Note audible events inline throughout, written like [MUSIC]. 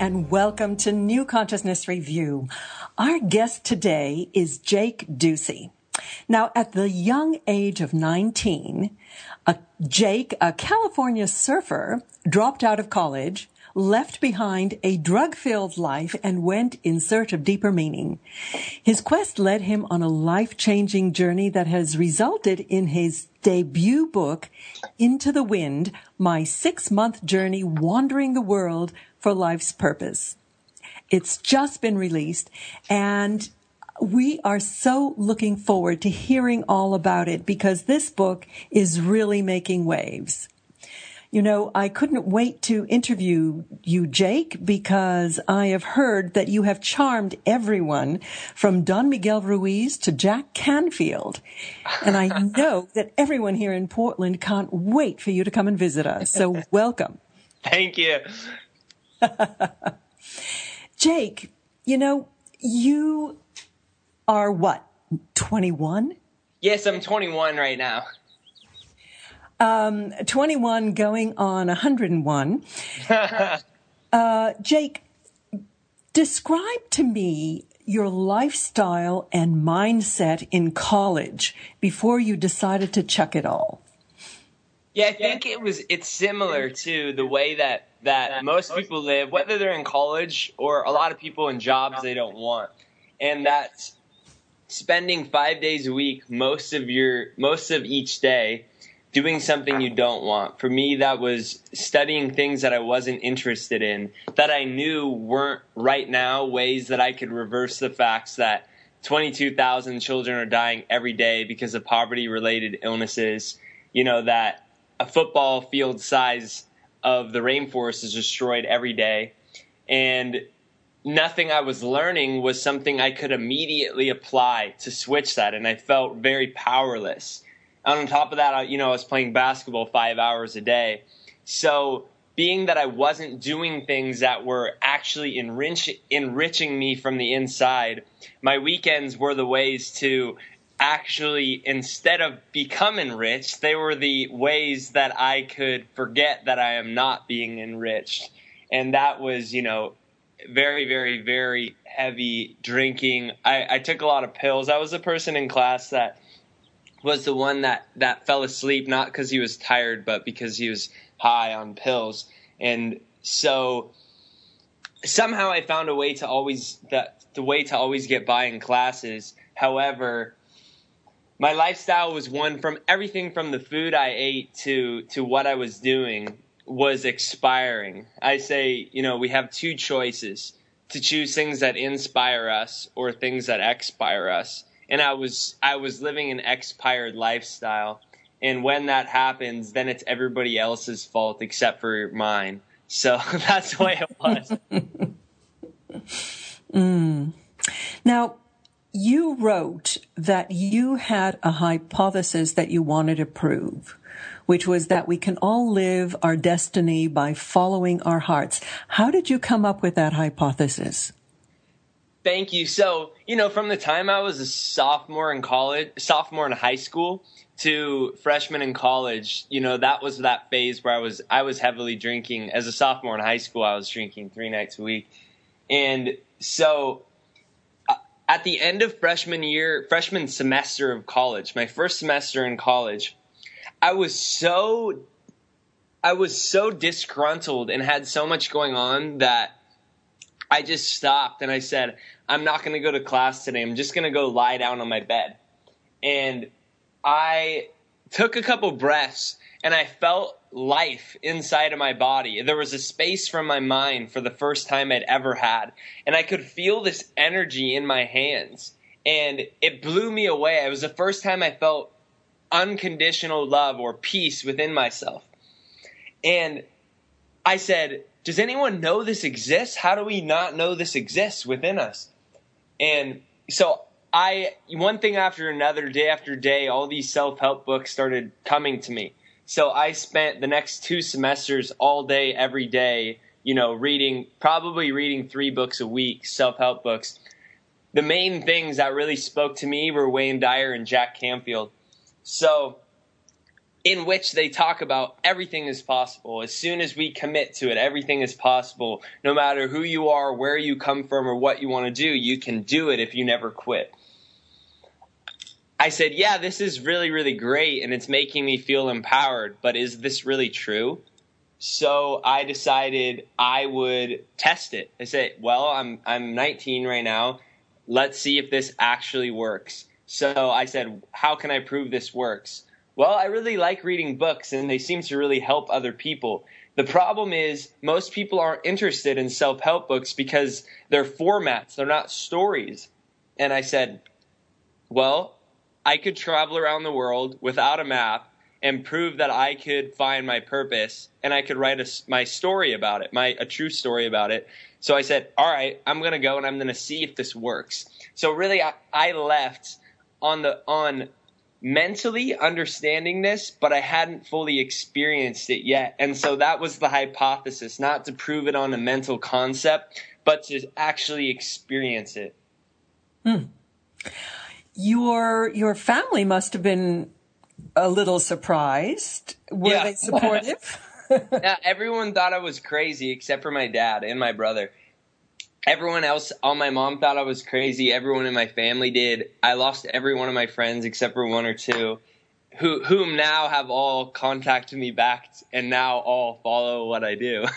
And welcome to New Consciousness Review. Our guest today is Jake Ducey. Now, at the young age of 19, a Jake, a California surfer, dropped out of college, left behind a drug-filled life and went in search of deeper meaning. His quest led him on a life-changing journey that has resulted in his debut book, Into the Wind, My Six-Month Journey Wandering the World for Life's Purpose. It's just been released and we are so looking forward to hearing all about it because this book is really making waves. You know, I couldn't wait to interview you, Jake, because I have heard that you have charmed everyone from Don Miguel Ruiz to Jack Canfield. And I [LAUGHS] know that everyone here in Portland can't wait for you to come and visit us. So welcome. Thank you. [LAUGHS] Jake, you know, you are what, 21? Yes, I'm 21 right now. Um, 21 going on 101. [LAUGHS] uh, Jake, describe to me your lifestyle and mindset in college before you decided to chuck it all. Yeah, I think it was it's similar to the way that that most people live, whether they're in college or a lot of people in jobs they don't want. And that's spending 5 days a week most of your most of each day doing something you don't want. For me, that was studying things that I wasn't interested in, that I knew weren't right now ways that I could reverse the facts that 22,000 children are dying every day because of poverty related illnesses. You know, that a football field size of the rainforest is destroyed every day. And nothing I was learning was something I could immediately apply to switch that. And I felt very powerless. And on top of that, you know, I was playing basketball five hours a day. So being that I wasn't doing things that were actually enrich, enriching me from the inside, my weekends were the ways to actually, instead of becoming rich they were the ways that I could forget that I am not being enriched. And that was, you know, very, very, very heavy drinking. I, I took a lot of pills. I was a person in class that was the one that that fell asleep not because he was tired but because he was high on pills and so somehow i found a way to always that the way to always get by in classes however my lifestyle was one from everything from the food i ate to to what i was doing was expiring i say you know we have two choices to choose things that inspire us or things that expire us and I was I was living an expired lifestyle. And when that happens, then it's everybody else's fault except for mine. So [LAUGHS] that's the way it was. [LAUGHS] mm. Now, you wrote that you had a hypothesis that you wanted to prove, which was that we can all live our destiny by following our hearts. How did you come up with that hypothesis? Thank you. So, you know, from the time I was a sophomore in college, sophomore in high school to freshman in college, you know, that was that phase where I was I was heavily drinking. As a sophomore in high school, I was drinking 3 nights a week. And so at the end of freshman year, freshman semester of college, my first semester in college, I was so I was so disgruntled and had so much going on that I just stopped and I said, I'm not going to go to class today. I'm just going to go lie down on my bed. And I took a couple breaths and I felt life inside of my body. There was a space from my mind for the first time I'd ever had. And I could feel this energy in my hands. And it blew me away. It was the first time I felt unconditional love or peace within myself. And I said, does anyone know this exists? How do we not know this exists within us? And so I, one thing after another, day after day, all these self help books started coming to me. So I spent the next two semesters all day, every day, you know, reading, probably reading three books a week, self help books. The main things that really spoke to me were Wayne Dyer and Jack Canfield. So in which they talk about everything is possible. As soon as we commit to it, everything is possible. No matter who you are, where you come from, or what you want to do, you can do it if you never quit. I said, Yeah, this is really, really great, and it's making me feel empowered, but is this really true? So I decided I would test it. I said, Well, I'm, I'm 19 right now. Let's see if this actually works. So I said, How can I prove this works? Well, I really like reading books and they seem to really help other people. The problem is most people aren't interested in self-help books because they're formats, they're not stories. And I said, well, I could travel around the world without a map and prove that I could find my purpose and I could write a, my story about it, my a true story about it. So I said, "All right, I'm going to go and I'm going to see if this works." So really I, I left on the on mentally understanding this, but I hadn't fully experienced it yet. And so that was the hypothesis, not to prove it on a mental concept, but to actually experience it. Hmm. Your your family must have been a little surprised. Were yeah. they supportive? [LAUGHS] yeah, everyone thought I was crazy except for my dad and my brother everyone else all my mom thought i was crazy. Everyone in my family did. I lost every one of my friends except for one or two who whom now have all contacted me back and now all follow what i do. [LAUGHS]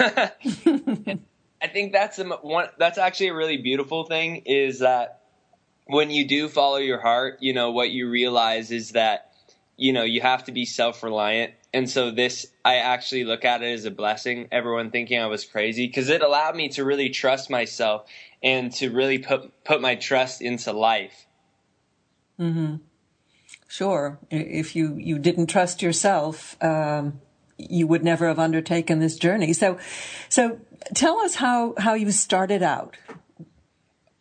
I think that's a, one that's actually a really beautiful thing is that when you do follow your heart you know what you realize is that you know you have to be self-reliant. And so this i actually look at it as a blessing everyone thinking i was crazy because it allowed me to really trust myself and to really put put my trust into life. Mm-hmm. Sure. If you you didn't trust yourself um, you would never have undertaken this journey. So so tell us how how you started out.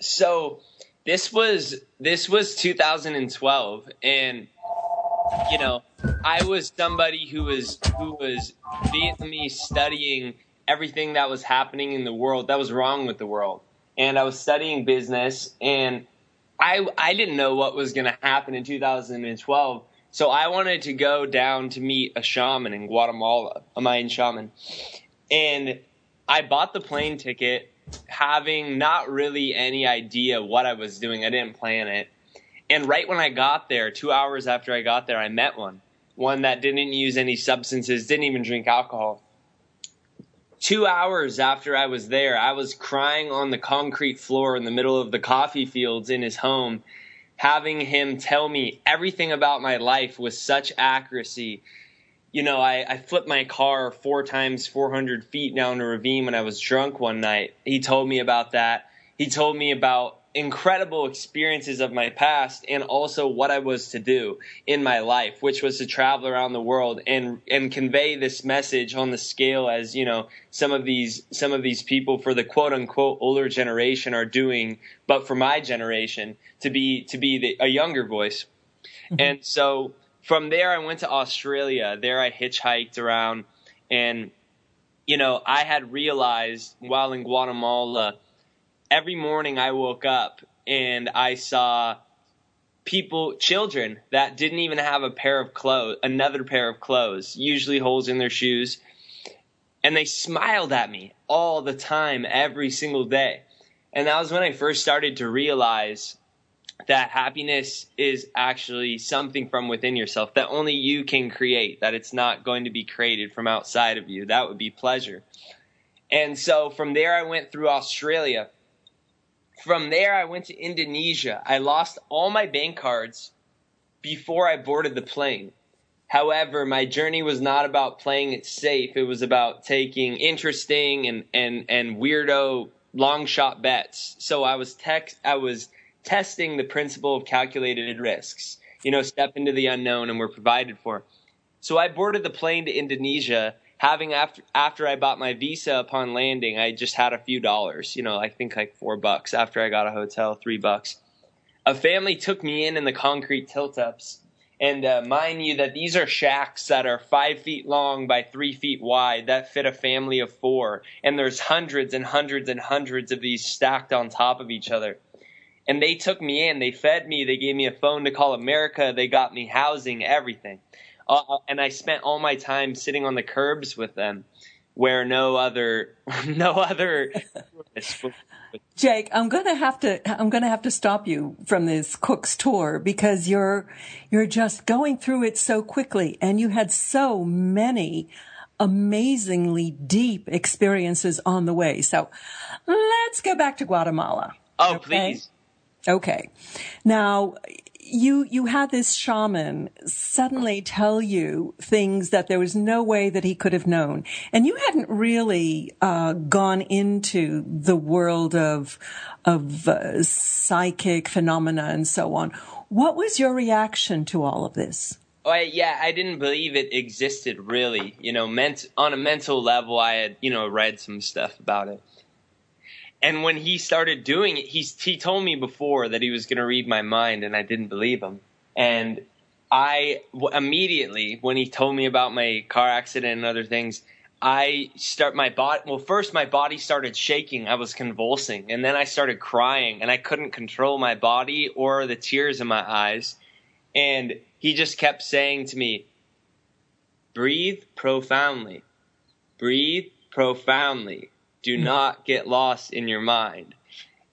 So this was this was 2012 and you know, I was somebody who was who was Vietnamese studying everything that was happening in the world that was wrong with the world, and I was studying business, and I I didn't know what was going to happen in 2012. So I wanted to go down to meet a shaman in Guatemala, a Mayan shaman, and I bought the plane ticket having not really any idea what I was doing. I didn't plan it. And right when I got there, two hours after I got there, I met one. One that didn't use any substances, didn't even drink alcohol. Two hours after I was there, I was crying on the concrete floor in the middle of the coffee fields in his home, having him tell me everything about my life with such accuracy. You know, I, I flipped my car four times 400 feet down a ravine when I was drunk one night. He told me about that. He told me about incredible experiences of my past and also what I was to do in my life, which was to travel around the world and and convey this message on the scale as you know some of these some of these people for the quote unquote older generation are doing, but for my generation to be to be the, a younger voice, mm-hmm. and so from there I went to Australia. There I hitchhiked around and. You know, I had realized while in Guatemala every morning I woke up and I saw people, children that didn't even have a pair of clothes, another pair of clothes, usually holes in their shoes. And they smiled at me all the time, every single day. And that was when I first started to realize that happiness is actually something from within yourself that only you can create, that it's not going to be created from outside of you. That would be pleasure. And so from there, I went through Australia from there, I went to Indonesia. I lost all my bank cards before I boarded the plane. However, my journey was not about playing it safe. It was about taking interesting and, and, and weirdo long shot bets. So I was tech, I was testing the principle of calculated risks. You know, step into the unknown and we're provided for. So I boarded the plane to Indonesia having after after I bought my visa upon landing, I just had a few dollars. You know, I think like four bucks after I got a hotel, three bucks. A family took me in in the concrete tilt ups. And uh, mind you, that these are shacks that are five feet long by three feet wide that fit a family of four. And there's hundreds and hundreds and hundreds of these stacked on top of each other. And they took me in, they fed me, they gave me a phone to call America, they got me housing, everything. Uh, and I spent all my time sitting on the curbs with them, where no other, [LAUGHS] no other. Jake, I'm gonna have to I'm gonna have to stop you from this Cook's tour because you're you're just going through it so quickly, and you had so many amazingly deep experiences on the way. So let's go back to Guatemala. Oh, okay? please. Okay. Now, you you had this shaman suddenly tell you things that there was no way that he could have known, and you hadn't really uh, gone into the world of of uh, psychic phenomena and so on. What was your reaction to all of this? Oh, yeah, I didn't believe it existed really. You know, meant on a mental level, I had you know read some stuff about it and when he started doing it, he he told me before that he was going to read my mind, and I didn't believe him. And I immediately, when he told me about my car accident and other things, I start my body. Well, first my body started shaking. I was convulsing, and then I started crying, and I couldn't control my body or the tears in my eyes. And he just kept saying to me, "Breathe profoundly, breathe profoundly." Do hmm. not get lost in your mind.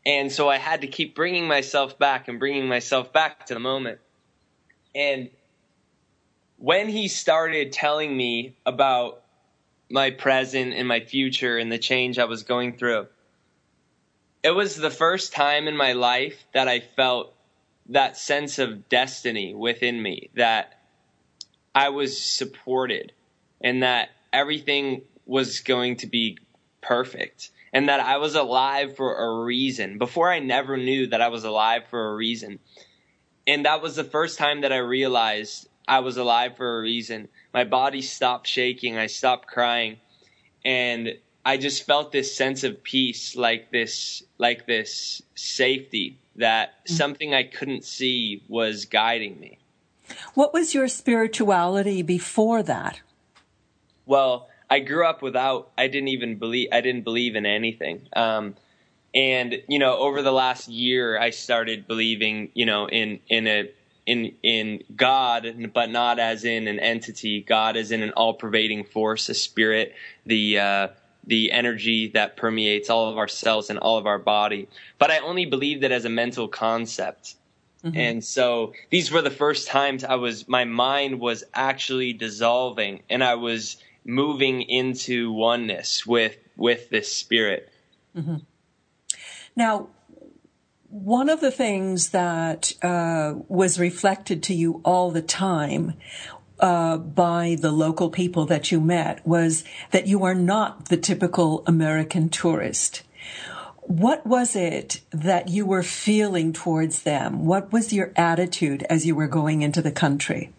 And so I had to keep bringing myself back and bringing myself back to the moment. And when he started telling me about my present and my future and the change I was going through, it was the first time in my life that I felt that sense of destiny within me that I was supported and that everything was going to be perfect and that I was alive for a reason. Before I never knew that I was alive for a reason. And that was the first time that I realized I was alive for a reason. My body stopped shaking, I stopped crying, and I just felt this sense of peace, like this like this safety that mm-hmm. something I couldn't see was guiding me. What was your spirituality before that? Well, I grew up without. I didn't even believe. I didn't believe in anything. Um, and you know, over the last year, I started believing. You know, in in a in in God, but not as in an entity. God is in an all-pervading force, a spirit, the uh, the energy that permeates all of our cells and all of our body. But I only believed it as a mental concept. Mm-hmm. And so these were the first times I was my mind was actually dissolving and I was moving into oneness with with this spirit. Mm-hmm. Now, one of the things that uh, was reflected to you all the time uh, by the local people that you met was that you are not the typical American tourist. What was it that you were feeling towards them? What was your attitude as you were going into the country?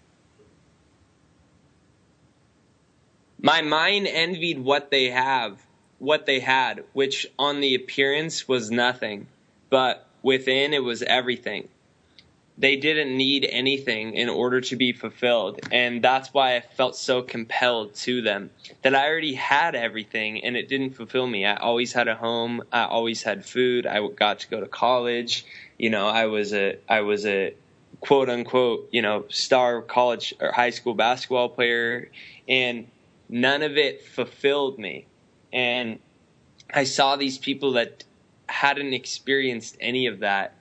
My mind envied what they have, what they had, which on the appearance was nothing, but within it was everything. They didn't need anything in order to be fulfilled, and that's why I felt so compelled to them. That I already had everything, and it didn't fulfill me. I always had a home. I always had food. I got to go to college. You know, I was a I was a quote unquote you know star college or high school basketball player, and none of it fulfilled me. And I saw these people that hadn't experienced any of that,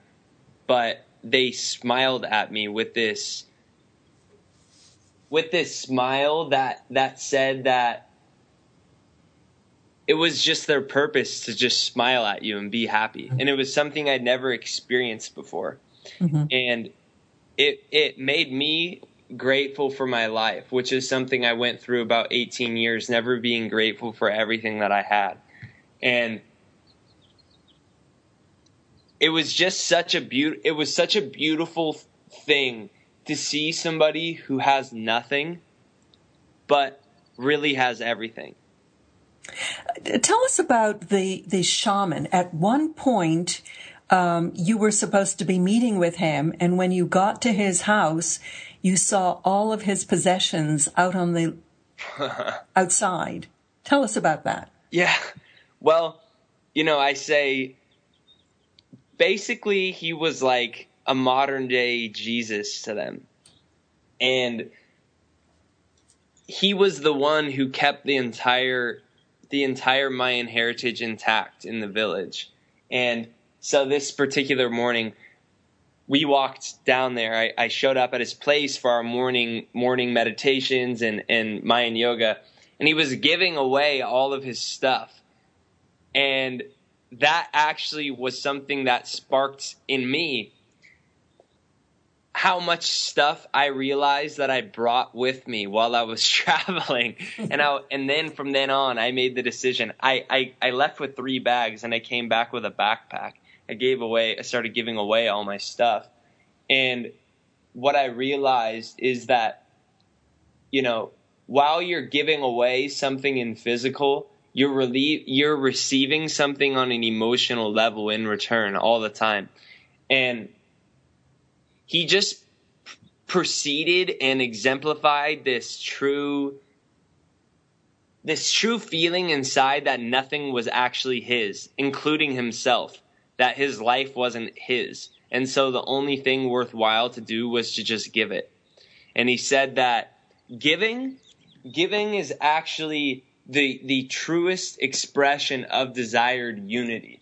but they smiled at me with this with this smile that that said that it was just their purpose to just smile at you and be happy and it was something i'd never experienced before mm-hmm. and it it made me grateful for my life, which is something I went through about 18 years, never being grateful for everything that I had. And it was just such a beaut it was such a beautiful thing to see somebody who has nothing but really has everything. Tell us about the the shaman. At one point, um, you were supposed to be meeting with him, and when you got to his house, you saw all of his possessions out on the [LAUGHS] outside. Tell us about that. Yeah. Well, you know, I say basically he was like a modern day Jesus to them. And he was the one who kept the entire the entire Mayan heritage intact in the village. And so this particular morning, we walked down there. I, I, showed up at his place for our morning morning meditations and, and Mayan yoga, and he was giving away all of his stuff. And that actually was something that sparked in me how much stuff I realized that I brought with me while I was [LAUGHS] traveling. and I, and then from then on, I made the decision. I, I, I left with three bags and I came back with a backpack. I gave away, I started giving away all my stuff. And what I realized is that, you know, while you're giving away something in physical, you're you're receiving something on an emotional level in return all the time. And he just proceeded and exemplified this true this true feeling inside that nothing was actually his, including himself, that his life wasn't his. And so the only thing worthwhile to do was to just give it. And he said that giving, giving is actually the, the truest expression of desired unity.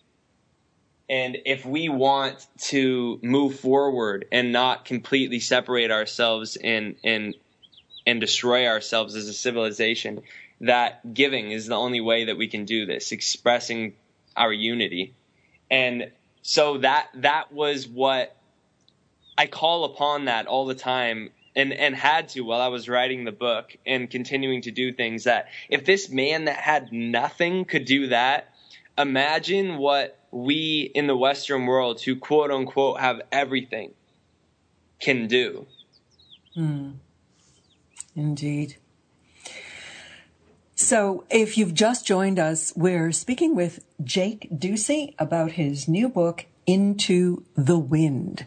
And if we want to move forward and not completely separate ourselves and and and destroy ourselves as a civilization, that giving is the only way that we can do this, expressing our unity. And so that that was what I call upon that all the time and and had to while I was writing the book and continuing to do things that if this man that had nothing could do that, imagine what we in the Western world who quote unquote have everything can do. Mm. Indeed. So, if you've just joined us, we're speaking with Jake Ducey about his new book, Into the Wind.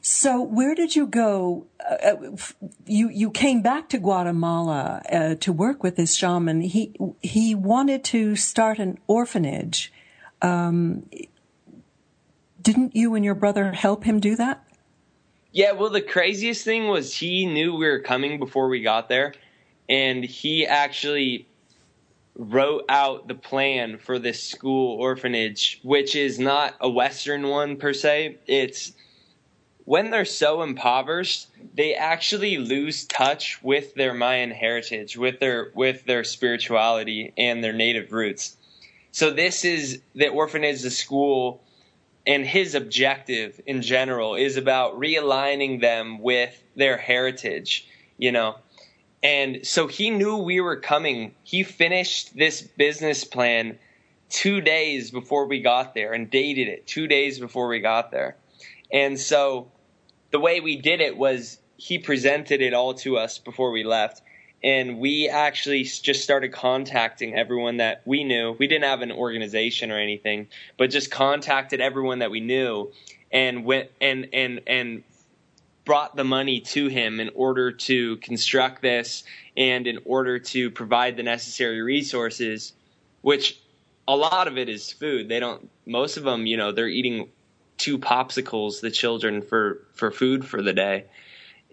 So, where did you go? Uh, uh, you you came back to Guatemala uh, to work with this shaman. He he wanted to start an orphanage um, didn't you and your brother help him do that? Yeah, well, the craziest thing was he knew we were coming before we got there, and he actually wrote out the plan for this school orphanage, which is not a Western one per se. It's when they're so impoverished, they actually lose touch with their Mayan heritage, with their with their spirituality and their native roots. So this is the orphanage, the school, and his objective in general is about realigning them with their heritage, you know. And so he knew we were coming. He finished this business plan two days before we got there and dated it two days before we got there. And so the way we did it was he presented it all to us before we left and we actually just started contacting everyone that we knew. We didn't have an organization or anything, but just contacted everyone that we knew and went and and and brought the money to him in order to construct this and in order to provide the necessary resources which a lot of it is food they don't most of them you know they're eating two popsicles the children for for food for the day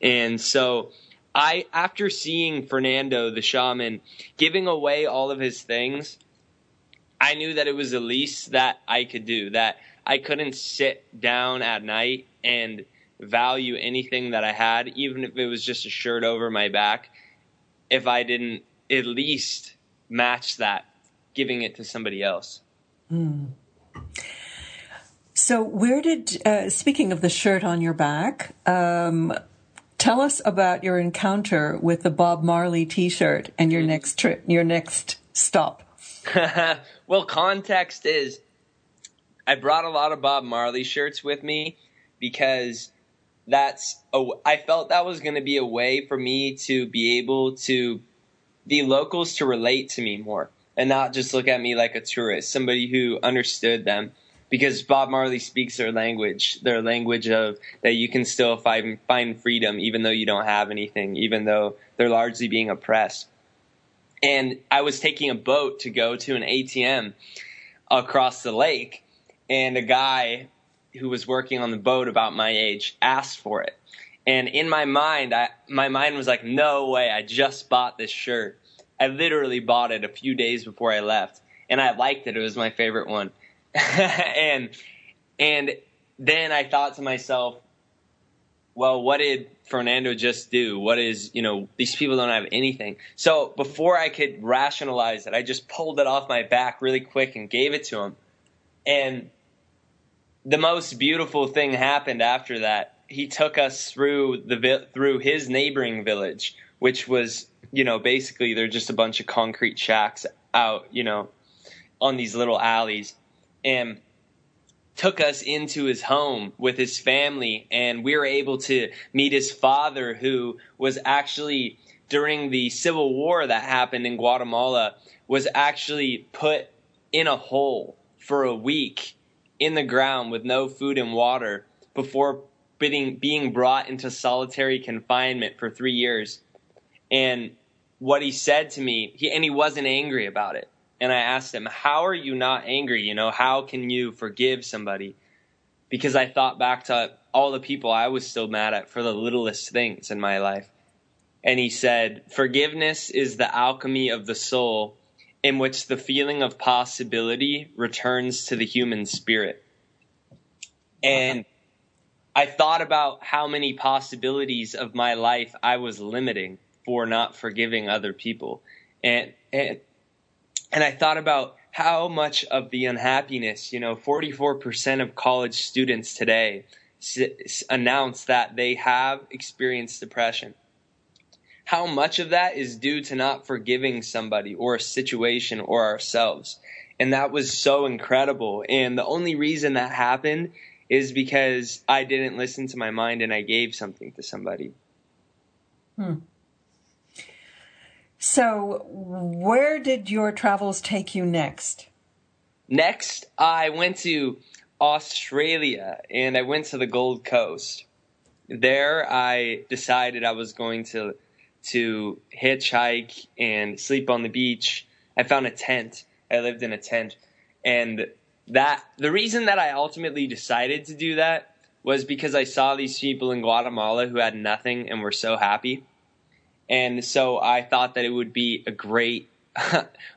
and so I after seeing Fernando the shaman giving away all of his things, I knew that it was the least that I could do. That I couldn't sit down at night and value anything that I had, even if it was just a shirt over my back, if I didn't at least match that, giving it to somebody else. Mm. So, where did, uh, speaking of the shirt on your back, um, Tell us about your encounter with the Bob Marley T-shirt and your next trip, your next stop. [LAUGHS] well, context is I brought a lot of Bob Marley shirts with me because that's a, I felt that was going to be a way for me to be able to the locals to relate to me more and not just look at me like a tourist, somebody who understood them because Bob Marley speaks their language, their language of that you can still find find freedom even though you don't have anything, even though they're largely being oppressed. And I was taking a boat to go to an ATM across the lake, and a guy who was working on the boat about my age asked for it. And in my mind, I, my mind was like, no way, I just bought this shirt. I literally bought it a few days before I left, and I liked it. It was my favorite one. [LAUGHS] and and then I thought to myself, well, what did Fernando just do? What is, you know, these people don't have anything. So before I could rationalize it, I just pulled it off my back really quick and gave it to him. And the most beautiful thing happened after that. He took us through the through his neighboring village, which was, you know, basically they're just a bunch of concrete shacks out, you know, on these little alleys. And took us into his home with his family and we were able to meet his father who was actually during the civil war that happened in Guatemala was actually put in a hole for a week in the ground with no food and water before being being brought into solitary confinement for 3 years and what he said to me he and he wasn't angry about it and I asked him, How are you not angry? You know, how can you forgive somebody? Because I thought back to all the people I was still mad at for the littlest things in my life. And he said, Forgiveness is the alchemy of the soul in which the feeling of possibility returns to the human spirit. And I thought about how many possibilities of my life I was limiting for not forgiving other people. And, and and I thought about how much of the unhappiness, you know, 44% of college students today s- announce that they have experienced depression. How much of that is due to not forgiving somebody or a situation or ourselves? And that was so incredible. And the only reason that happened is because I didn't listen to my mind and I gave something to somebody. Hmm. So, where did your travels take you next? Next, I went to Australia and I went to the Gold Coast. There, I decided I was going to to hitchhike and sleep on the beach. I found a tent. I lived in a tent, and that the reason that I ultimately decided to do that was because I saw these people in Guatemala who had nothing and were so happy and so I thought that it would be a great [LAUGHS]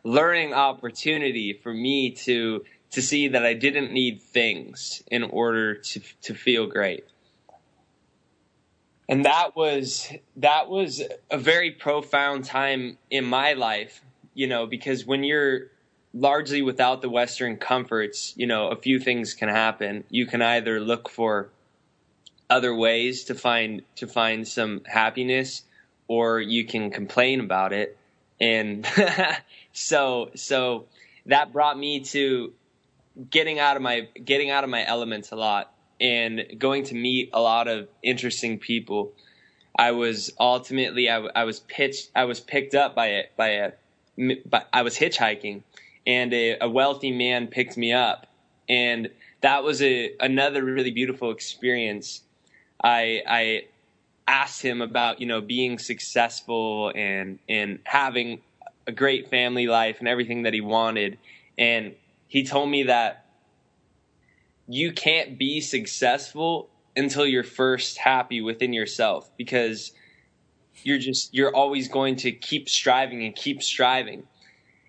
learning opportunity for me to to see that I didn't need things in order to to feel great. And that was that was a very profound time in my life, you know, because when you're largely without the western comforts, you know, a few things can happen. You can either look for other ways to find to find some happiness or you can complain about it. And [LAUGHS] so, so that brought me to getting out of my, getting out of my elements a lot and going to meet a lot of interesting people. I was ultimately, I, was pitched, I was picked up by it by a, by, I was hitchhiking and a, a wealthy man picked me up and that was a, another really beautiful experience. I, I, asked him about you know being successful and and having a great family life and everything that he wanted and he told me that you can't be successful until you're first happy within yourself because you're just you're always going to keep striving and keep striving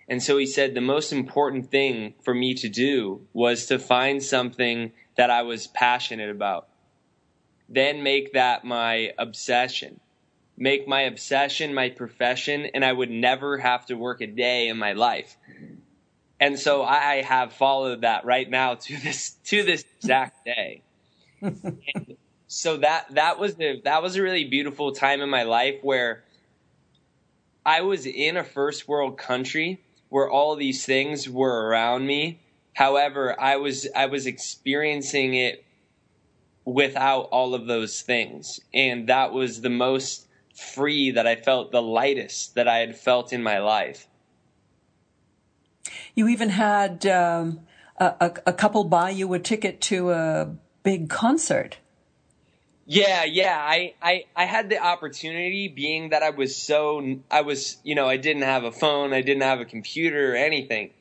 and so he said the most important thing for me to do was to find something that I was passionate about then make that my obsession. Make my obsession my profession, and I would never have to work a day in my life. And so I have followed that right now to this to this exact day. [LAUGHS] so that that was the that was a really beautiful time in my life where I was in a first world country where all these things were around me. However, I was I was experiencing it without all of those things. And that was the most free that I felt, the lightest that I had felt in my life. You even had um, a, a, couple buy you a ticket to a big concert. Yeah, yeah. I, I, I had the opportunity being that I was so, I was, you know, I didn't have a phone, I didn't have a computer or anything.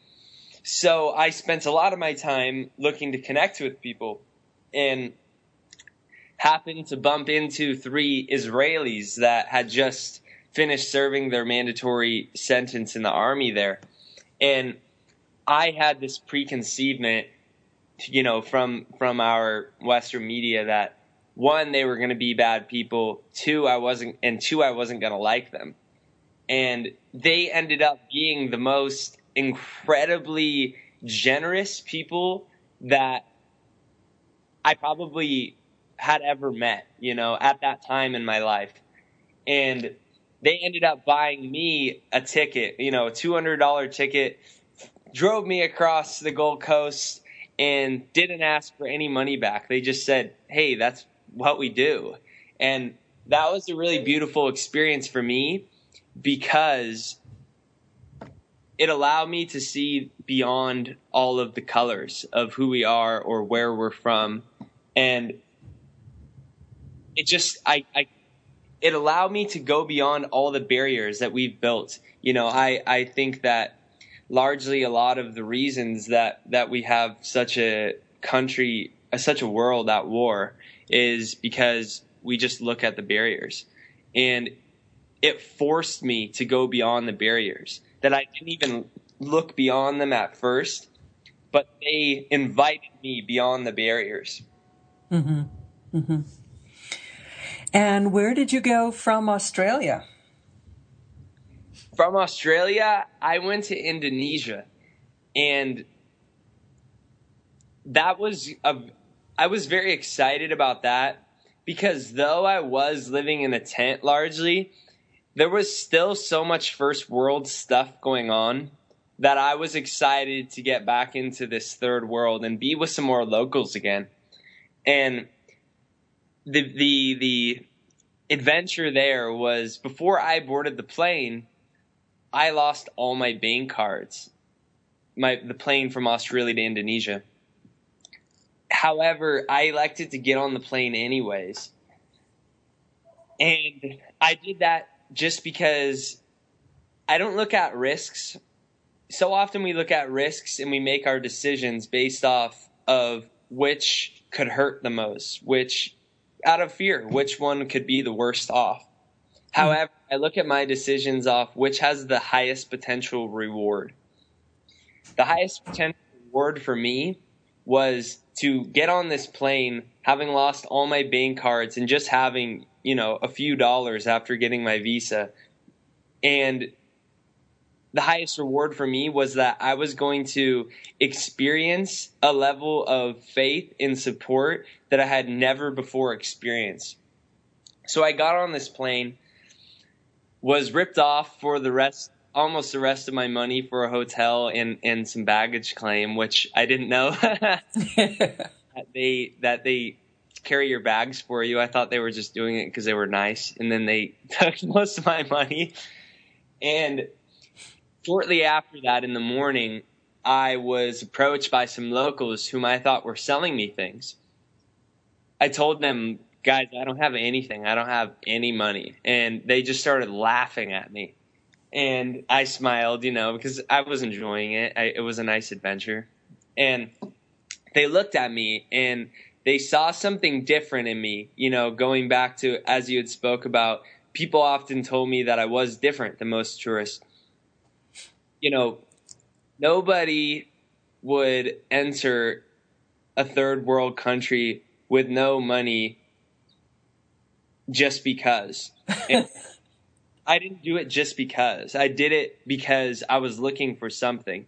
So I spent a lot of my time looking to connect with people. And happened to bump into three Israelis that had just finished serving their mandatory sentence in the army there. And I had this preconceivement, you know, from from our Western media that one, they were going to be bad people. Two, I wasn't, and two, I wasn't going to like them. And they ended up being the most incredibly generous people that I probably had ever met, you know, at that time in my life. And they ended up buying me a ticket, you know, a $200 ticket, drove me across the Gold Coast and didn't ask for any money back. They just said, hey, that's what we do. And that was a really beautiful experience for me because it allowed me to see beyond all of the colors of who we are or where we're from. And it just, I, I, it allowed me to go beyond all the barriers that we've built. You know, I, I think that largely a lot of the reasons that, that we have such a country, uh, such a world at war is because we just look at the barriers. And it forced me to go beyond the barriers that I didn't even look beyond them at first, but they invited me beyond the barriers. Mm-hmm. Mm-hmm. And where did you go from Australia? From Australia, I went to Indonesia, and that was a. I was very excited about that because though I was living in a tent largely, there was still so much first world stuff going on that I was excited to get back into this third world and be with some more locals again. And the the the adventure there was before I boarded the plane, I lost all my bank cards. My the plane from Australia to Indonesia. However, I elected to get on the plane anyways. And I did that just because I don't look at risks. So often we look at risks and we make our decisions based off of which could hurt the most, which out of fear, which one could be the worst off. However, I look at my decisions off which has the highest potential reward. The highest potential reward for me was to get on this plane having lost all my bank cards and just having you know, a few dollars after getting my visa. And the highest reward for me was that I was going to experience a level of faith and support that I had never before experienced. So I got on this plane, was ripped off for the rest almost the rest of my money for a hotel and, and some baggage claim, which I didn't know [LAUGHS] that they that they carry your bags for you. I thought they were just doing it because they were nice, and then they [LAUGHS] took most of my money. And shortly after that, in the morning, I was approached by some locals whom I thought were selling me things. I told them, guys, I don't have anything. I don't have any money. And they just started laughing at me. And I smiled, you know, because I was enjoying it. I, it was a nice adventure. And they looked at me and they saw something different in me, you know, going back to as you had spoke about, people often told me that I was different than most tourists. You know, nobody would enter a third world country with no money just because. [LAUGHS] I didn't do it just because. I did it because I was looking for something.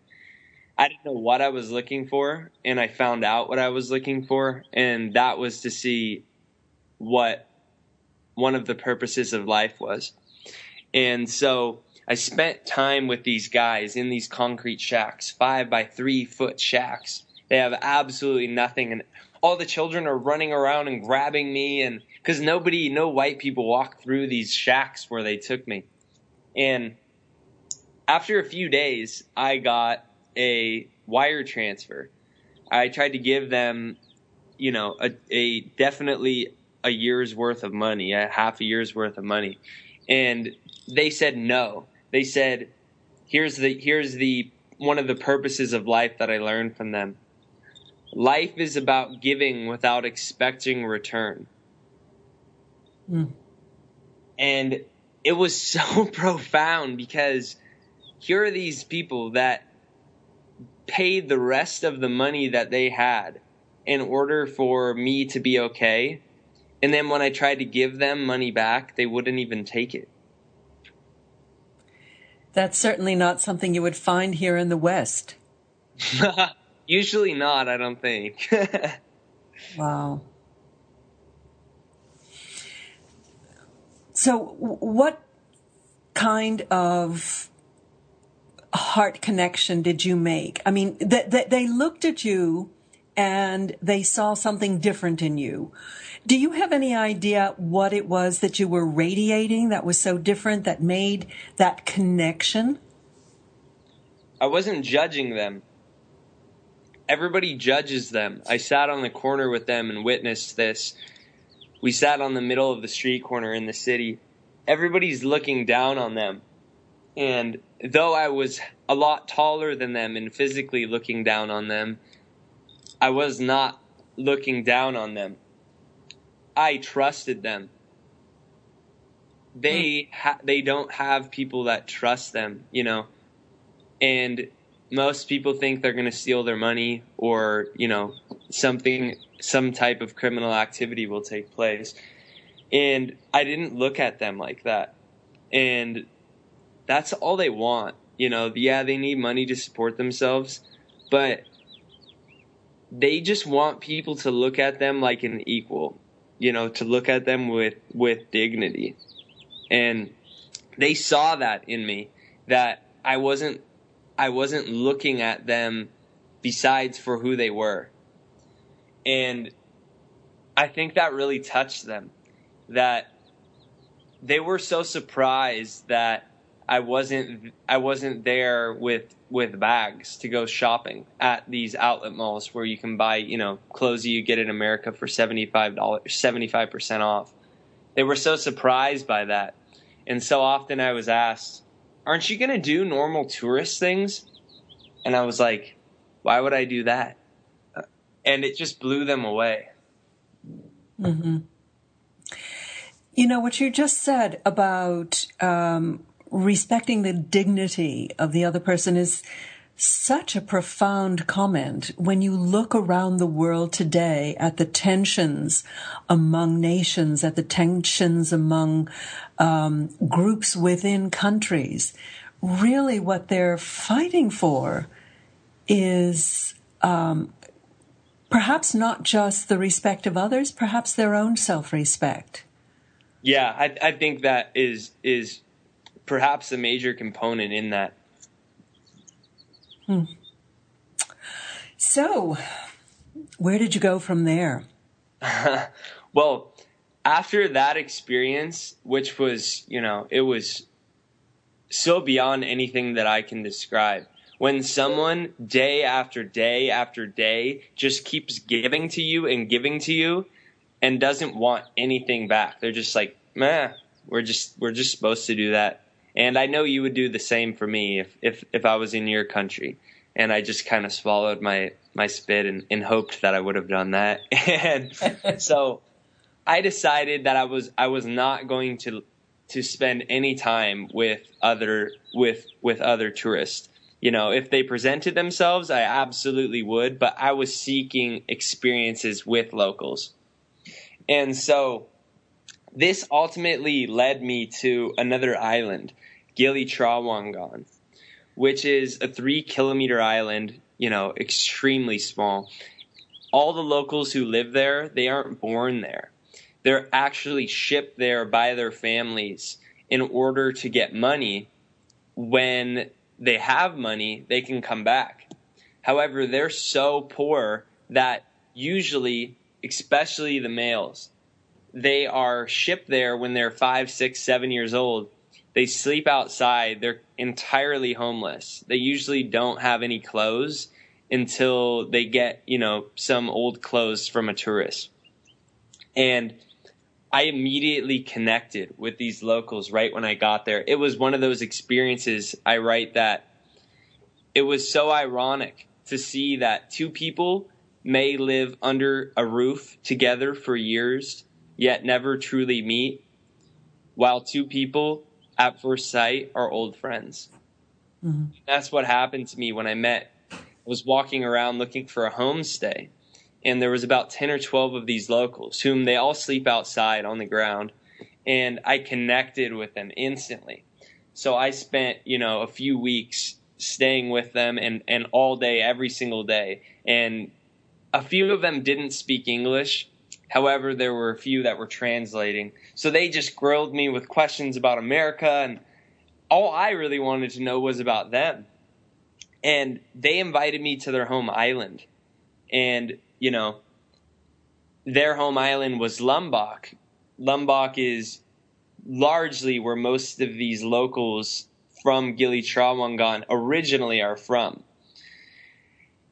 I didn't know what I was looking for, and I found out what I was looking for, and that was to see what one of the purposes of life was. And so I spent time with these guys in these concrete shacks, five by three foot shacks. They have absolutely nothing, and all the children are running around and grabbing me, and because nobody, no white people walk through these shacks where they took me. And after a few days, I got a wire transfer. I tried to give them, you know, a, a definitely a year's worth of money, a half a year's worth of money, and they said no. They said, "Here's the here's the one of the purposes of life that I learned from them. Life is about giving without expecting return." Mm. And it was [LAUGHS] so profound because here are these people that paid the rest of the money that they had in order for me to be okay. And then when I tried to give them money back, they wouldn't even take it. That's certainly not something you would find here in the West. [LAUGHS] Usually not, I don't think. [LAUGHS] wow. So, what kind of heart connection did you make? I mean, that th- they looked at you and they saw something different in you. Do you have any idea what it was that you were radiating that was so different that made that connection? I wasn't judging them. Everybody judges them. I sat on the corner with them and witnessed this. We sat on the middle of the street corner in the city. Everybody's looking down on them. And though I was a lot taller than them and physically looking down on them, I was not looking down on them. I trusted them. They hmm. ha- they don't have people that trust them, you know. And most people think they're going to steal their money or, you know, something some type of criminal activity will take place. And I didn't look at them like that. And that's all they want. You know, yeah, they need money to support themselves, but they just want people to look at them like an equal you know, to look at them with, with dignity. And they saw that in me, that I wasn't, I wasn't looking at them besides for who they were. And I think that really touched them, that they were so surprised that I wasn't I wasn't there with with bags to go shopping at these outlet malls where you can buy you know clothes you get in America for seventy five dollars seventy five percent off. They were so surprised by that, and so often I was asked, "Aren't you going to do normal tourist things?" And I was like, "Why would I do that?" And it just blew them away. Mm-hmm. You know what you just said about um, respecting the dignity of the other person is such a profound comment when you look around the world today at the tensions among nations, at the tensions among um, groups within countries. Really, what they're fighting for is um, perhaps not just the respect of others, perhaps their own self-respect. Yeah, I, I think that is is perhaps a major component in that. Hmm. So, where did you go from there? [LAUGHS] well, after that experience, which was, you know, it was so beyond anything that I can describe. When someone day after day after day just keeps giving to you and giving to you and doesn't want anything back. They're just like, "Meh, we're just we're just supposed to do that." And I know you would do the same for me if, if, if I was in your country. And I just kind of swallowed my, my spit and, and hoped that I would have done that. [LAUGHS] and [LAUGHS] so I decided that I was, I was not going to, to spend any time with other, with, with other tourists. You know, if they presented themselves, I absolutely would, but I was seeking experiences with locals. And so this ultimately led me to another island, Gili Trawangan, which is a three kilometer island, you know, extremely small. All the locals who live there, they aren't born there. They're actually shipped there by their families in order to get money. When they have money, they can come back. However, they're so poor that usually, especially the males, they are shipped there when they're five, six, seven years old. They sleep outside. They're entirely homeless. They usually don't have any clothes until they get, you know, some old clothes from a tourist. And I immediately connected with these locals right when I got there. It was one of those experiences I write that it was so ironic to see that two people may live under a roof together for years yet never truly meet. while two people at first sight are old friends. Mm-hmm. That's what happened to me when I met. I was walking around looking for a homestay, and there was about 10 or 12 of these locals whom they all sleep outside on the ground, and I connected with them instantly. So I spent, you know, a few weeks staying with them and, and all day, every single day. And a few of them didn't speak English. However, there were a few that were translating. So they just grilled me with questions about America, and all I really wanted to know was about them. And they invited me to their home island. And, you know, their home island was Lombok. Lombok is largely where most of these locals from Gili Trawangan originally are from.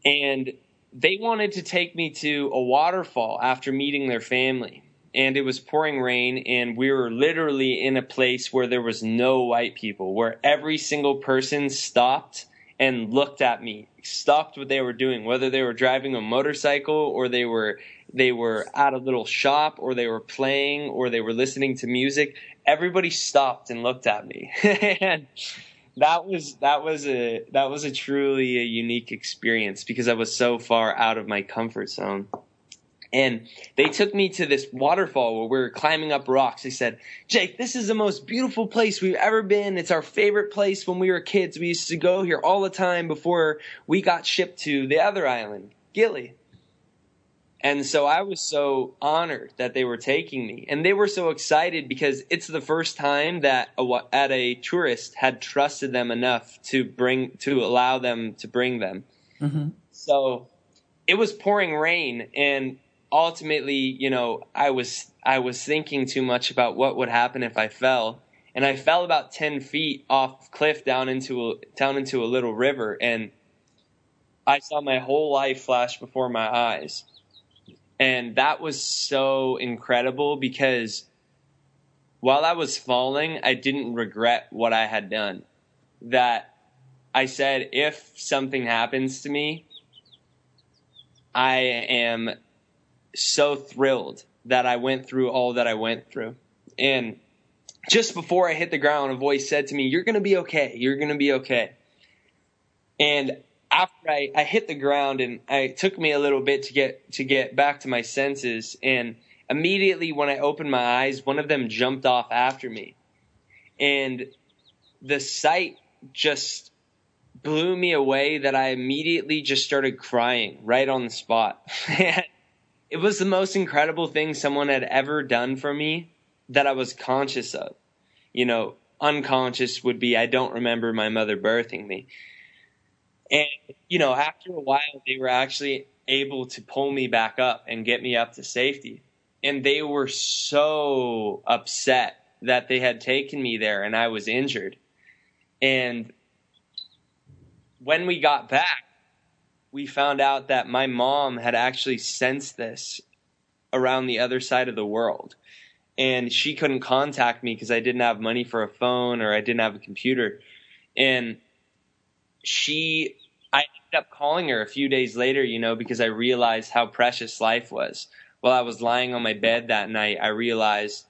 And they wanted to take me to a waterfall after meeting their family. And it was pouring rain, and we were literally in a place where there was no white people, where every single person stopped and looked at me, stopped what they were doing, whether they were driving a motorcycle or they were they were at a little shop or they were playing or they were listening to music. Everybody stopped and looked at me. [LAUGHS] and that was that was a that was a truly a unique experience because I was so far out of my comfort zone. And they took me to this waterfall where we were climbing up rocks. They said, Jake, this is the most beautiful place we've ever been. It's our favorite place when we were kids. We used to go here all the time before we got shipped to the other island, Gili. And so I was so honored that they were taking me. And they were so excited because it's the first time that a, at a tourist had trusted them enough to bring, to allow them to bring them. Mm-hmm. So it was pouring rain and ultimately, you know, I was, I was thinking too much about what would happen if I fell. And I fell about 10 feet off cliff down into a, down into a little river and I saw my whole life flash before my eyes and that was so incredible because while I was falling, I didn't regret what I had done. That I said, if something happens to me, I am so thrilled that I went through all that I went through. And just before I hit the ground, a voice said to me, You're going to be okay. You're going to be okay. And after I, I hit the ground and it took me a little bit to get to get back to my senses and immediately when I opened my eyes, one of them jumped off after me. And the sight just blew me away that I immediately just started crying right on the spot. [LAUGHS] it was the most incredible thing someone had ever done for me that I was conscious of. You know, unconscious would be I don't remember my mother birthing me. And, you know, after a while, they were actually able to pull me back up and get me up to safety. And they were so upset that they had taken me there and I was injured. And when we got back, we found out that my mom had actually sensed this around the other side of the world. And she couldn't contact me because I didn't have money for a phone or I didn't have a computer. And she I ended up calling her a few days later, you know, because I realized how precious life was. While I was lying on my bed that night, I realized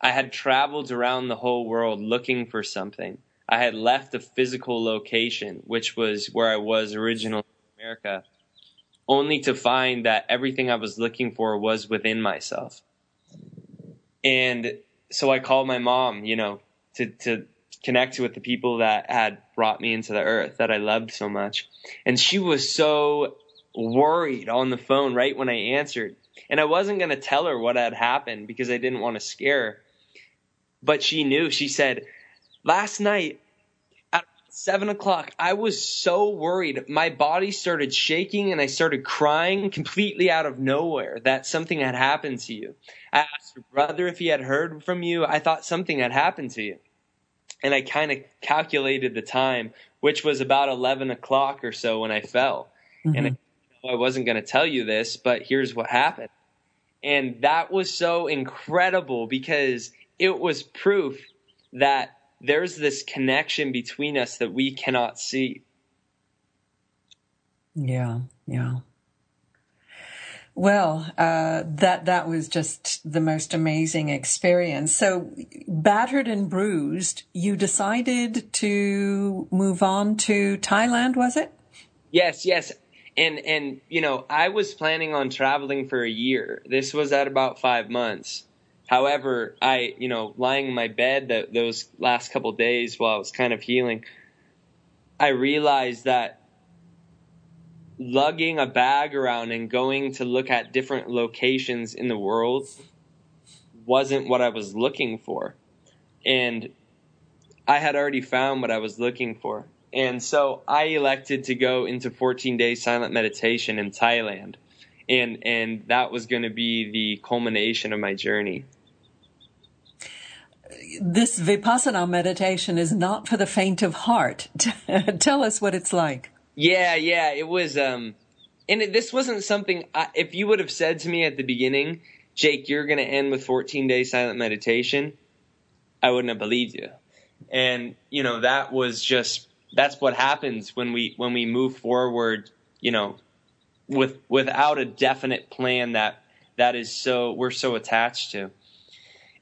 I had traveled around the whole world looking for something. I had left a physical location, which was where I was originally in America, only to find that everything I was looking for was within myself. And so I called my mom, you know, to, to connect with the people that had brought me into the earth that I loved so much. And she was so worried on the phone right when I answered. And I wasn't going to tell her what had happened because I didn't want to scare her. But she knew. She said, Last night at seven o'clock, I was so worried. My body started shaking and I started crying completely out of nowhere that something had happened to you. I asked your brother if he had heard from you. I thought something had happened to you and I kind of calculated the time, which was about 11 o'clock or so when I fell. Mm-hmm. And I, I wasn't going to tell you this, but here's what happened. And that was so incredible because it was proof that there's this connection between us that we cannot see. Yeah, yeah. Well, uh, that that was just the most amazing experience. So, battered and bruised, you decided to move on to Thailand, was it? Yes, yes. And and you know, I was planning on traveling for a year. This was at about 5 months. However, I, you know, lying in my bed those last couple days while I was kind of healing, I realized that lugging a bag around and going to look at different locations in the world wasn't what I was looking for. And I had already found what I was looking for. And so I elected to go into 14 day silent meditation in Thailand. And, and that was going to be the culmination of my journey. This Vipassana meditation is not for the faint of heart. [LAUGHS] Tell us what it's like. Yeah, yeah, it was. Um, and it, this wasn't something. I, if you would have said to me at the beginning, Jake, you're going to end with 14 days silent meditation, I wouldn't have believed you. And you know that was just that's what happens when we when we move forward. You know, with without a definite plan that that is so we're so attached to.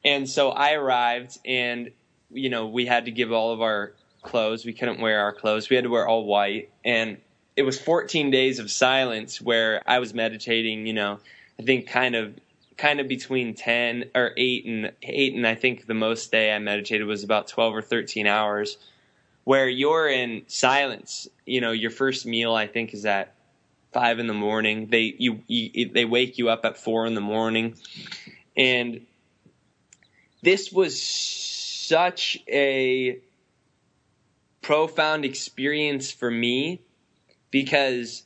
And so I arrived, and you know we had to give all of our clothes. We couldn't wear our clothes. We had to wear all white. And it was 14 days of silence where I was meditating, you know, I think kind of kind of between 10 or 8 and 8 and I think the most day I meditated was about 12 or 13 hours where you're in silence. You know, your first meal I think is at 5 in the morning. They you, you they wake you up at 4 in the morning. And this was such a profound experience for me because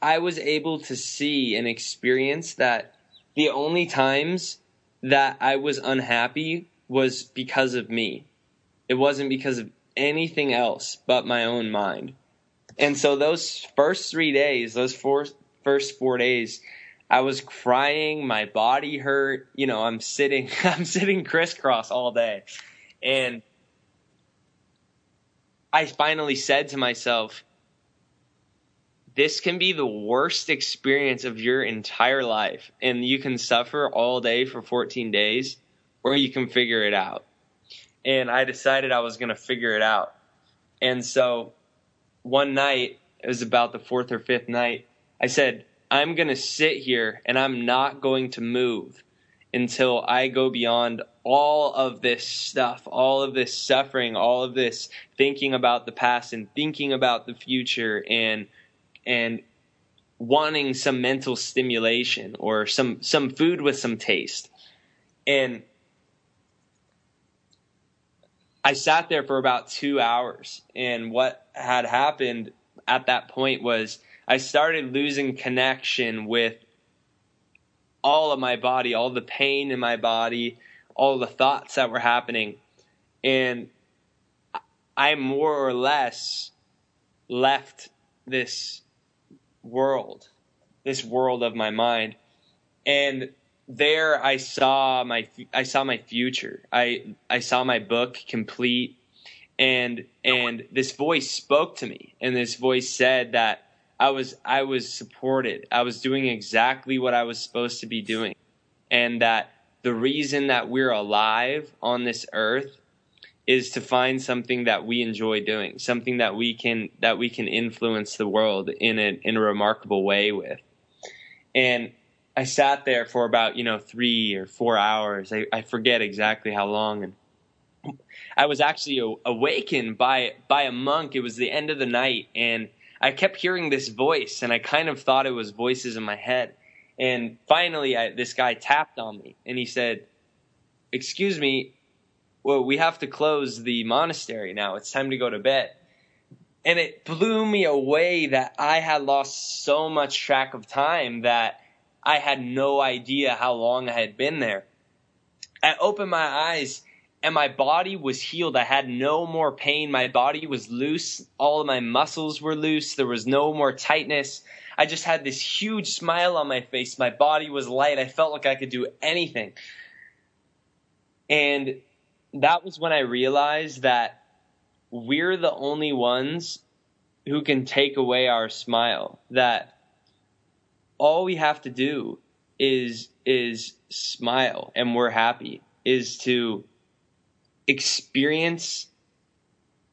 I was able to see and experience that the only times that I was unhappy was because of me. It wasn't because of anything else but my own mind. And so those first three days, those four, first four days, I was crying, my body hurt, you know, I'm sitting, [LAUGHS] I'm sitting crisscross all day. And I finally said to myself, this can be the worst experience of your entire life, and you can suffer all day for 14 days, or you can figure it out. And I decided I was going to figure it out. And so one night, it was about the fourth or fifth night, I said, I'm going to sit here and I'm not going to move until I go beyond all of this stuff, all of this suffering, all of this thinking about the past and thinking about the future and and wanting some mental stimulation or some some food with some taste. And I sat there for about 2 hours and what had happened at that point was I started losing connection with all of my body, all the pain in my body, all the thoughts that were happening. And I more or less left this world, this world of my mind. And there I saw my I saw my future. I I saw my book complete and and this voice spoke to me and this voice said that I was I was supported. I was doing exactly what I was supposed to be doing. And that the reason that we're alive on this earth is to find something that we enjoy doing, something that we can that we can influence the world in a in a remarkable way with. And I sat there for about, you know, three or four hours. I, I forget exactly how long and I was actually awakened by by a monk. It was the end of the night, and I kept hearing this voice, and I kind of thought it was voices in my head. And finally, I, this guy tapped on me, and he said, "Excuse me, well, we have to close the monastery now. It's time to go to bed." And it blew me away that I had lost so much track of time that I had no idea how long I had been there. I opened my eyes and my body was healed. I had no more pain. My body was loose. All of my muscles were loose. There was no more tightness. I just had this huge smile on my face. My body was light. I felt like I could do anything. And that was when I realized that we're the only ones who can take away our smile. That all we have to do is is smile and we're happy is to experience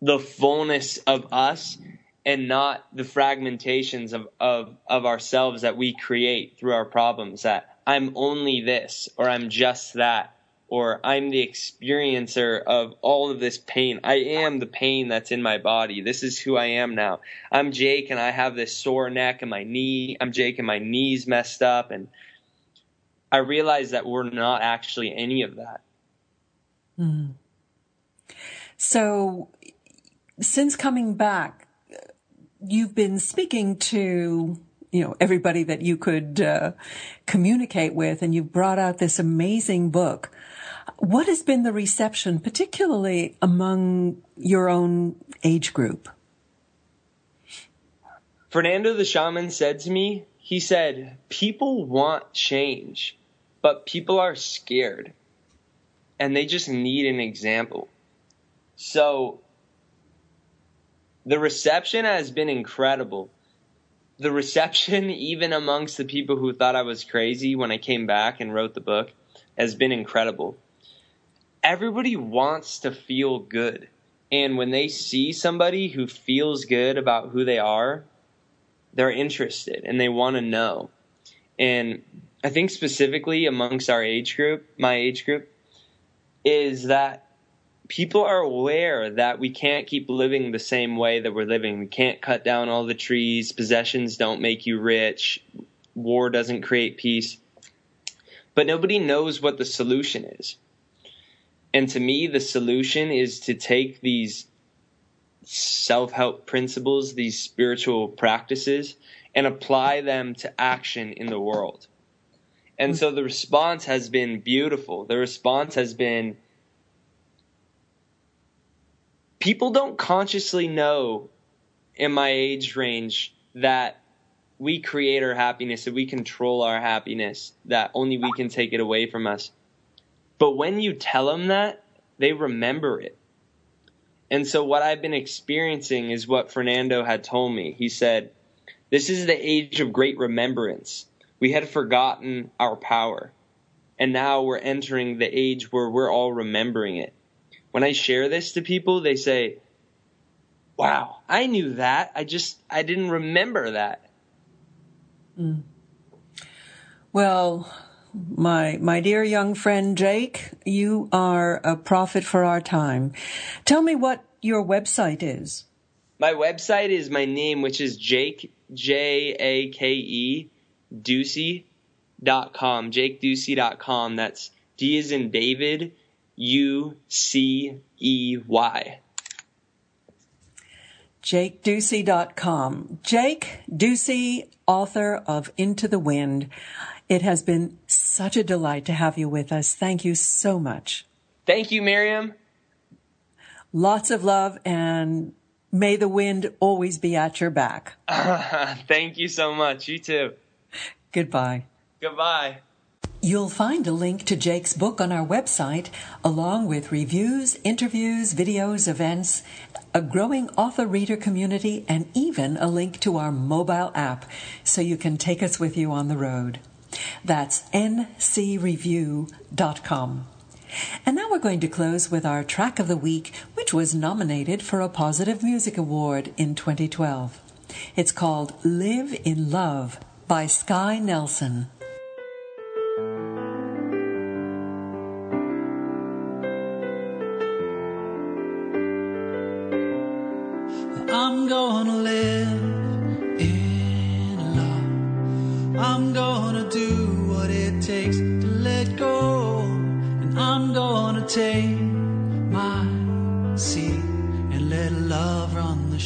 the fullness of us and not the fragmentations of, of, of ourselves that we create through our problems that I'm only this or I'm just that or I'm the experiencer of all of this pain. I am the pain that's in my body. This is who I am now. I'm Jake and I have this sore neck and my knee. I'm Jake and my knee's messed up and I realize that we're not actually any of that. Mm. So since coming back, you've been speaking to you know everybody that you could uh, communicate with, and you've brought out this amazing book. What has been the reception, particularly among your own age group? Fernando the shaman said to me, he said, People want change, but people are scared and they just need an example. So the reception has been incredible. The reception, [LAUGHS] even amongst the people who thought I was crazy when I came back and wrote the book, has been incredible. Everybody wants to feel good. And when they see somebody who feels good about who they are, they're interested and they want to know. And I think specifically amongst our age group, my age group, is that people are aware that we can't keep living the same way that we're living. We can't cut down all the trees. Possessions don't make you rich. War doesn't create peace. But nobody knows what the solution is. And to me, the solution is to take these self help principles, these spiritual practices, and apply them to action in the world. And so the response has been beautiful. The response has been people don't consciously know in my age range that we create our happiness, that we control our happiness, that only we can take it away from us. But when you tell them that, they remember it. And so what I've been experiencing is what Fernando had told me. He said, This is the age of great remembrance. We had forgotten our power. And now we're entering the age where we're all remembering it when I share this to people, they say, wow, I knew that. I just, I didn't remember that. Mm. Well, my, my dear young friend Jake, you are a prophet for our time. Tell me what your website is. My website is my name, which is Jake, J A K E, Ducey dot com, jakeducey.com. That's D is in David, U C E Y. JakeDucey.com. Jake Ducey, author of Into the Wind. It has been such a delight to have you with us. Thank you so much. Thank you, Miriam. Lots of love and may the wind always be at your back. [LAUGHS] Thank you so much. You too. Goodbye. Goodbye. You'll find a link to Jake's book on our website, along with reviews, interviews, videos, events, a growing author reader community, and even a link to our mobile app so you can take us with you on the road. That's ncreview.com. And now we're going to close with our track of the week, which was nominated for a Positive Music Award in 2012. It's called Live in Love by Sky Nelson.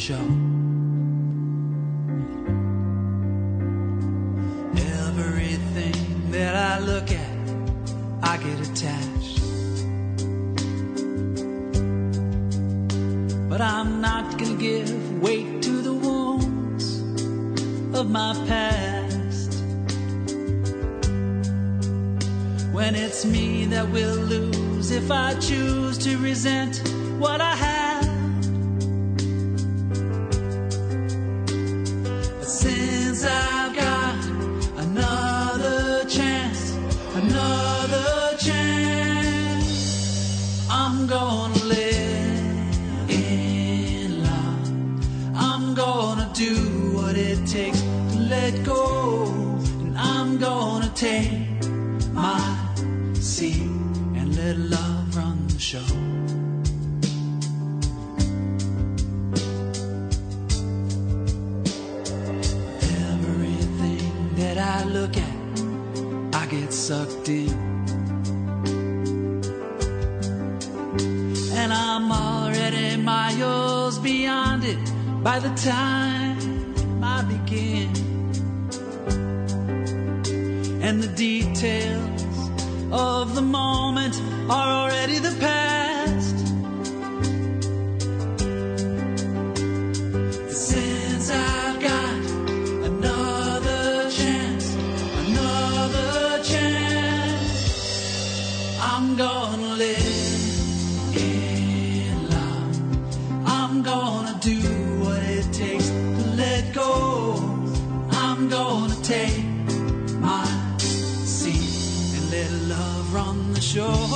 Show. Everything that I look at, I get attached. But I'm not gonna give weight to the wounds of my past. When it's me that will lose if I choose to resent what I have. Run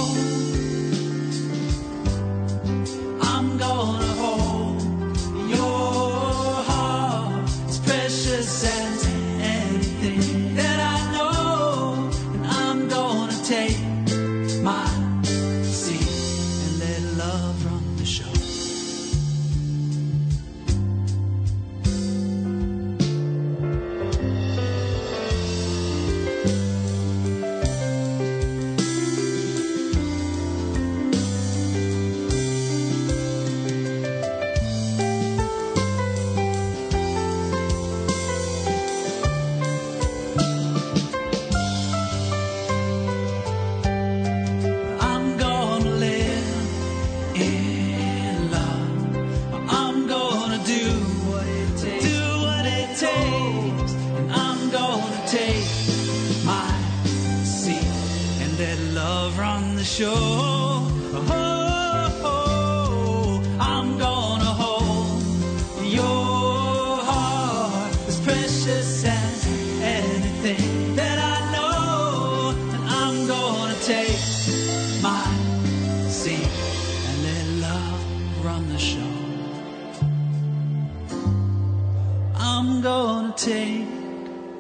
gonna take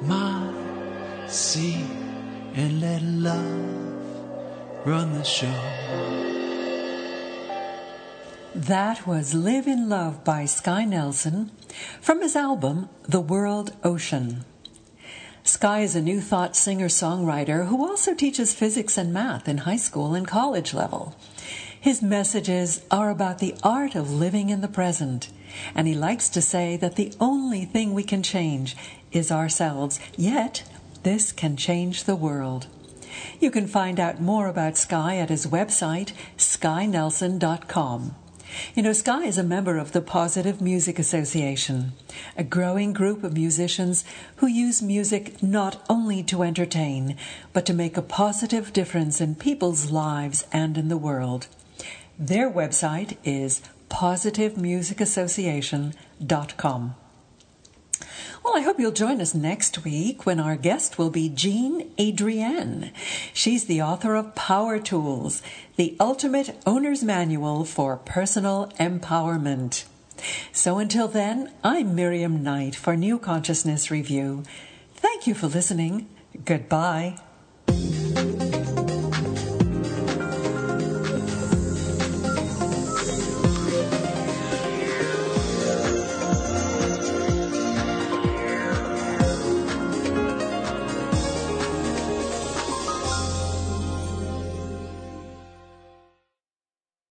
my seat and let love run the show. That was Live in Love by Sky Nelson from his album The World Ocean. Sky is a New Thought singer songwriter who also teaches physics and math in high school and college level. His messages are about the art of living in the present, and he likes to say that the only thing we can change is ourselves, yet, this can change the world. You can find out more about Sky at his website, skynelson.com. You know, Sky is a member of the Positive Music Association, a growing group of musicians who use music not only to entertain, but to make a positive difference in people's lives and in the world. Their website is positivemusicassociation.com. Well, I hope you'll join us next week when our guest will be Jean Adrienne. She's the author of Power Tools, the ultimate owner's manual for personal empowerment. So until then, I'm Miriam Knight for New Consciousness Review. Thank you for listening. Goodbye.